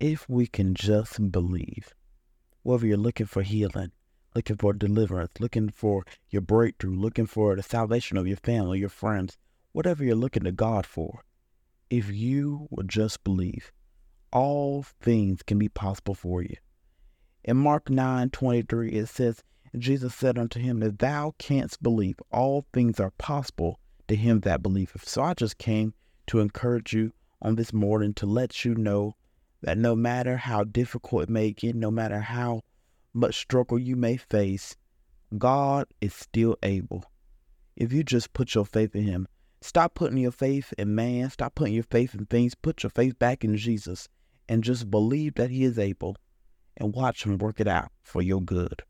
if we can just believe, whether you're looking for healing, looking for deliverance, looking for your breakthrough, looking for the salvation of your family, your friends, whatever you're looking to God for, if you will just believe, all things can be possible for you. In Mark 9 23, it says, Jesus said unto him, If thou canst believe, all things are possible to him that believeth. So I just came to encourage you on this morning to let you know that no matter how difficult it may get, no matter how much struggle you may face, God is still able. If you just put your faith in Him, stop putting your faith in man, stop putting your faith in things, put your faith back in Jesus, and just believe that He is able and watch Him work it out for your good.